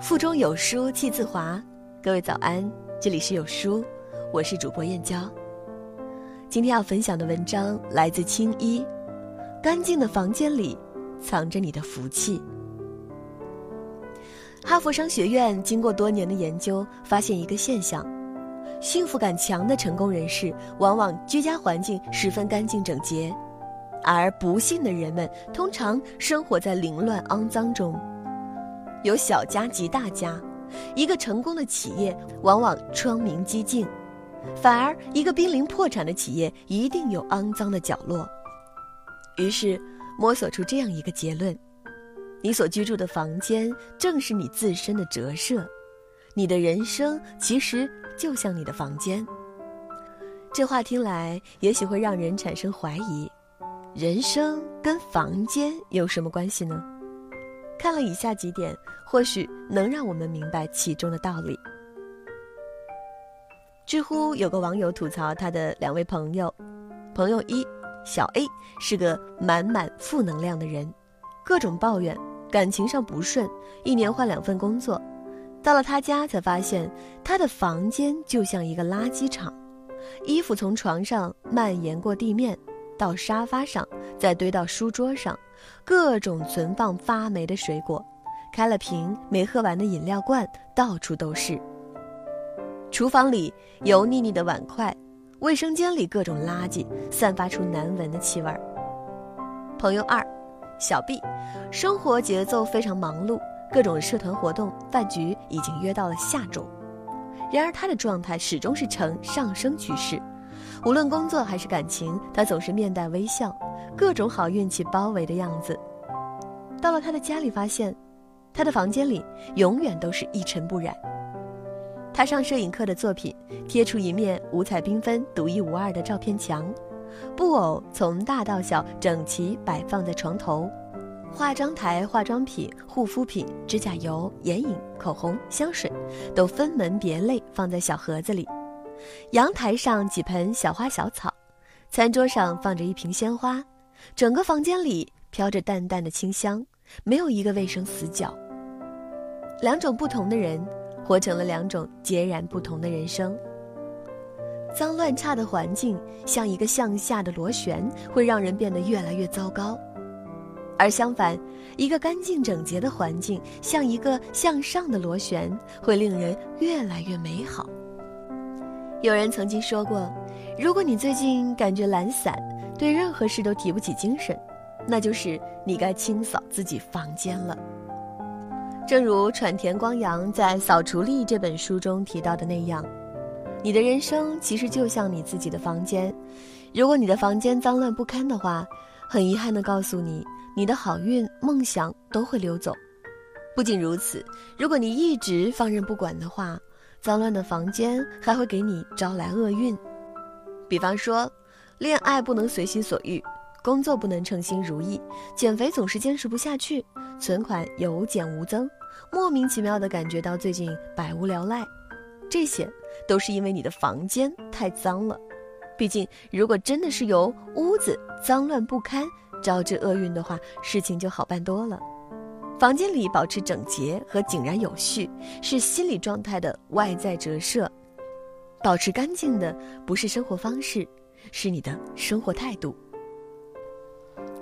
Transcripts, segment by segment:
腹中有书气自华，各位早安，这里是有书，我是主播燕娇。今天要分享的文章来自青衣，干净的房间里藏着你的福气。哈佛商学院经过多年的研究，发现一个现象：幸福感强的成功人士，往往居家环境十分干净整洁，而不幸的人们通常生活在凌乱肮脏中。有小家即大家，一个成功的企业往往窗明几净，反而一个濒临破产的企业一定有肮脏的角落。于是，摸索出这样一个结论：你所居住的房间正是你自身的折射，你的人生其实就像你的房间。这话听来也许会让人产生怀疑：人生跟房间有什么关系呢？看了以下几点，或许能让我们明白其中的道理。知乎有个网友吐槽他的两位朋友：朋友一，小 A 是个满满负能量的人，各种抱怨，感情上不顺，一年换两份工作。到了他家才发现，他的房间就像一个垃圾场，衣服从床上蔓延过地面。到沙发上，再堆到书桌上，各种存放发霉的水果，开了瓶没喝完的饮料罐，到处都是。厨房里油腻腻的碗筷，卫生间里各种垃圾，散发出难闻的气味儿。朋友二，小 B，生活节奏非常忙碌，各种社团活动、饭局已经约到了下周，然而他的状态始终是呈上升趋势。无论工作还是感情，他总是面带微笑，各种好运气包围的样子。到了他的家里，发现他的房间里永远都是一尘不染。他上摄影课的作品贴出一面五彩缤纷、独一无二的照片墙，布偶从大到小整齐摆放在床头，化妆台化妆品、护肤品、指甲油、眼影、口红、香水都分门别类放在小盒子里。阳台上几盆小花小草，餐桌上放着一瓶鲜花，整个房间里飘着淡淡的清香，没有一个卫生死角。两种不同的人，活成了两种截然不同的人生。脏乱差的环境像一个向下的螺旋，会让人变得越来越糟糕；而相反，一个干净整洁的环境像一个向上的螺旋，会令人越来越美好。有人曾经说过，如果你最近感觉懒散，对任何事都提不起精神，那就是你该清扫自己房间了。正如川田光阳在《扫除力》这本书中提到的那样，你的人生其实就像你自己的房间。如果你的房间脏乱不堪的话，很遗憾地告诉你，你的好运、梦想都会溜走。不仅如此，如果你一直放任不管的话，脏乱的房间还会给你招来厄运，比方说，恋爱不能随心所欲，工作不能称心如意，减肥总是坚持不下去，存款有减无增，莫名其妙的感觉到最近百无聊赖，这些都是因为你的房间太脏了。毕竟，如果真的是由屋子脏乱不堪招致厄运的话，事情就好办多了。房间里保持整洁和井然有序，是心理状态的外在折射。保持干净的不是生活方式，是你的生活态度。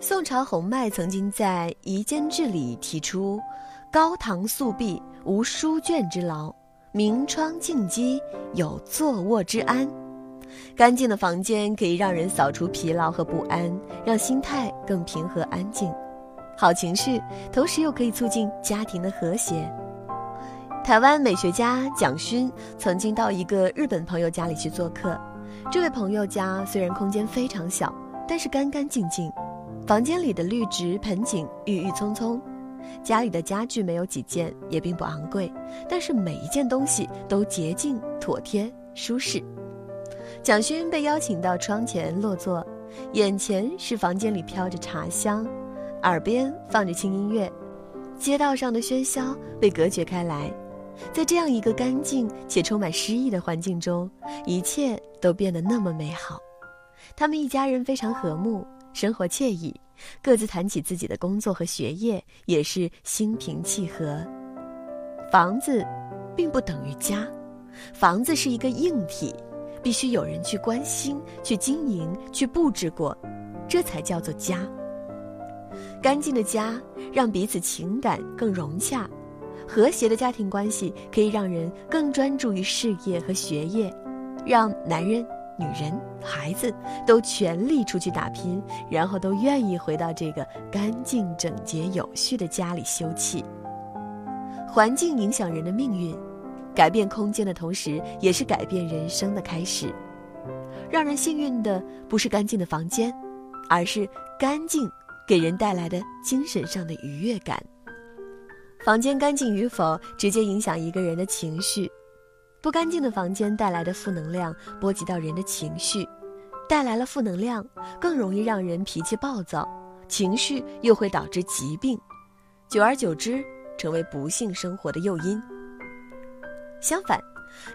宋朝洪迈曾经在《夷坚志》里提出：“高堂素壁，无书卷之劳；明窗净几，有坐卧之安。”干净的房间可以让人扫除疲劳和不安，让心态更平和安静。好情绪，同时又可以促进家庭的和谐。台湾美学家蒋勋曾经到一个日本朋友家里去做客，这位朋友家虽然空间非常小，但是干干净净，房间里的绿植盆景郁郁葱葱，家里的家具没有几件，也并不昂贵，但是每一件东西都洁净、妥帖、舒适。蒋勋被邀请到窗前落座，眼前是房间里飘着茶香。耳边放着轻音乐，街道上的喧嚣被隔绝开来，在这样一个干净且充满诗意的环境中，一切都变得那么美好。他们一家人非常和睦，生活惬意，各自谈起自己的工作和学业，也是心平气和。房子并不等于家，房子是一个硬体，必须有人去关心、去经营、去布置过，这才叫做家。干净的家让彼此情感更融洽，和谐的家庭关系可以让人更专注于事业和学业，让男人、女人、孩子都全力出去打拼，然后都愿意回到这个干净、整洁、有序的家里休憩。环境影响人的命运，改变空间的同时，也是改变人生的开始。让人幸运的不是干净的房间，而是干净。给人带来的精神上的愉悦感。房间干净与否，直接影响一个人的情绪。不干净的房间带来的负能量，波及到人的情绪，带来了负能量，更容易让人脾气暴躁，情绪又会导致疾病，久而久之，成为不幸生活的诱因。相反，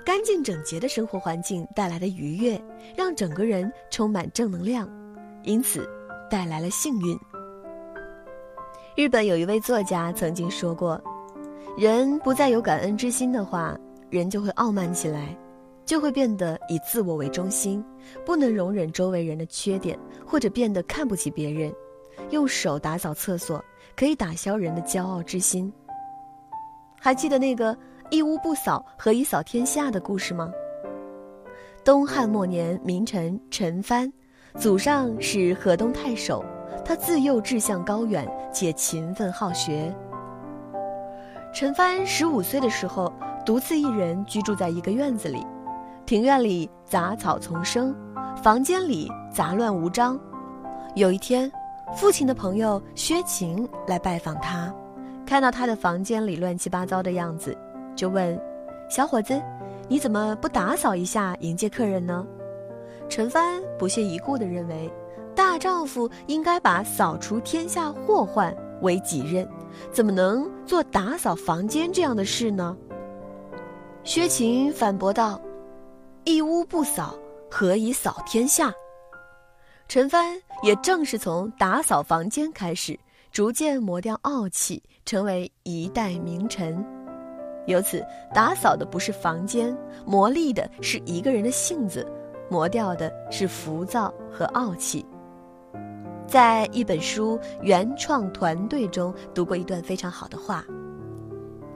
干净整洁的生活环境带来的愉悦，让整个人充满正能量，因此带来了幸运。日本有一位作家曾经说过：“人不再有感恩之心的话，人就会傲慢起来，就会变得以自我为中心，不能容忍周围人的缺点，或者变得看不起别人。用手打扫厕所，可以打消人的骄傲之心。”还记得那个“一屋不扫，何以扫天下”的故事吗？东汉末年，名臣陈蕃，祖上是河东太守。他自幼志向高远，且勤奋好学。陈蕃十五岁的时候，独自一人居住在一个院子里，庭院里杂草丛生，房间里杂乱无章。有一天，父亲的朋友薛勤来拜访他，看到他的房间里乱七八糟的样子，就问：“小伙子，你怎么不打扫一下迎接客人呢？”陈蕃不屑一顾地认为。大丈夫应该把扫除天下祸患为己任，怎么能做打扫房间这样的事呢？薛勤反驳道：“一屋不扫，何以扫天下？”陈蕃也正是从打扫房间开始，逐渐磨掉傲气，成为一代名臣。由此，打扫的不是房间，磨砺的是一个人的性子，磨掉的是浮躁和傲气。在一本书《原创团队》中读过一段非常好的话：“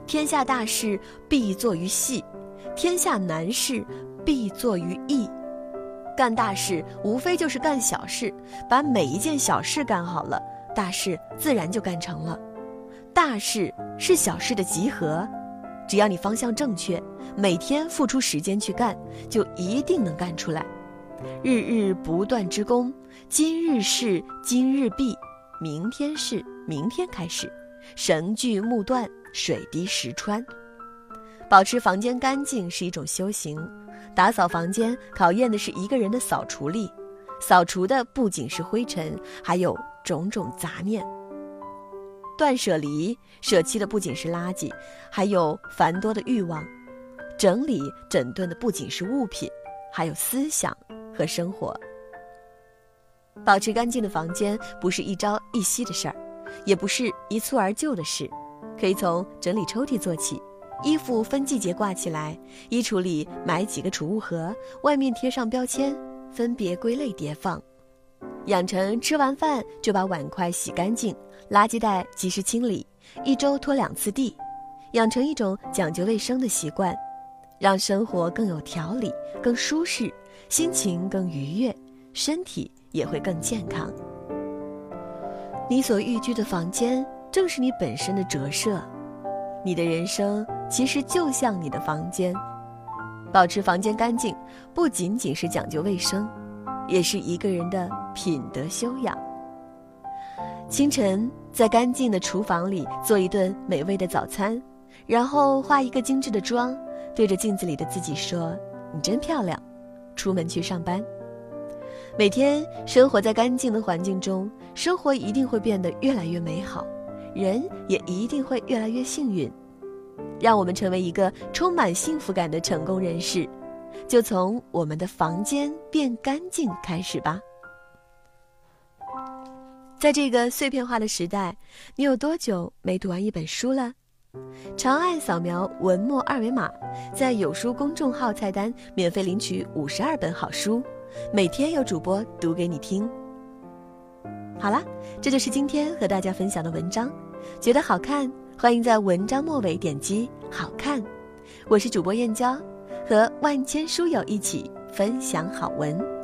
天下大事必作于细，天下难事必作于易。干大事无非就是干小事，把每一件小事干好了，大事自然就干成了。大事是小事的集合，只要你方向正确，每天付出时间去干，就一定能干出来。”日日不断之功，今日事今日毕，明天事明天开始，绳锯木断，水滴石穿。保持房间干净是一种修行，打扫房间考验的是一个人的扫除力，扫除的不仅是灰尘，还有种种杂念。断舍离，舍弃的不仅是垃圾，还有繁多的欲望；整理整顿的不仅是物品，还有思想。和生活，保持干净的房间不是一朝一夕的事儿，也不是一蹴而就的事，可以从整理抽屉做起，衣服分季节挂起来，衣橱里买几个储物盒，外面贴上标签，分别归类叠放，养成吃完饭就把碗筷洗干净，垃圾袋及时清理，一周拖两次地，养成一种讲究卫生的习惯。让生活更有条理、更舒适，心情更愉悦，身体也会更健康。你所寓居的房间正是你本身的折射，你的人生其实就像你的房间。保持房间干净，不仅仅是讲究卫生，也是一个人的品德修养。清晨在干净的厨房里做一顿美味的早餐，然后化一个精致的妆。对着镜子里的自己说：“你真漂亮。”出门去上班。每天生活在干净的环境中，生活一定会变得越来越美好，人也一定会越来越幸运。让我们成为一个充满幸福感的成功人士，就从我们的房间变干净开始吧。在这个碎片化的时代，你有多久没读完一本书了？长按扫描文末二维码，在有书公众号菜单免费领取五十二本好书，每天有主播读给你听。好啦，这就是今天和大家分享的文章，觉得好看，欢迎在文章末尾点击“好看”。我是主播燕娇，和万千书友一起分享好文。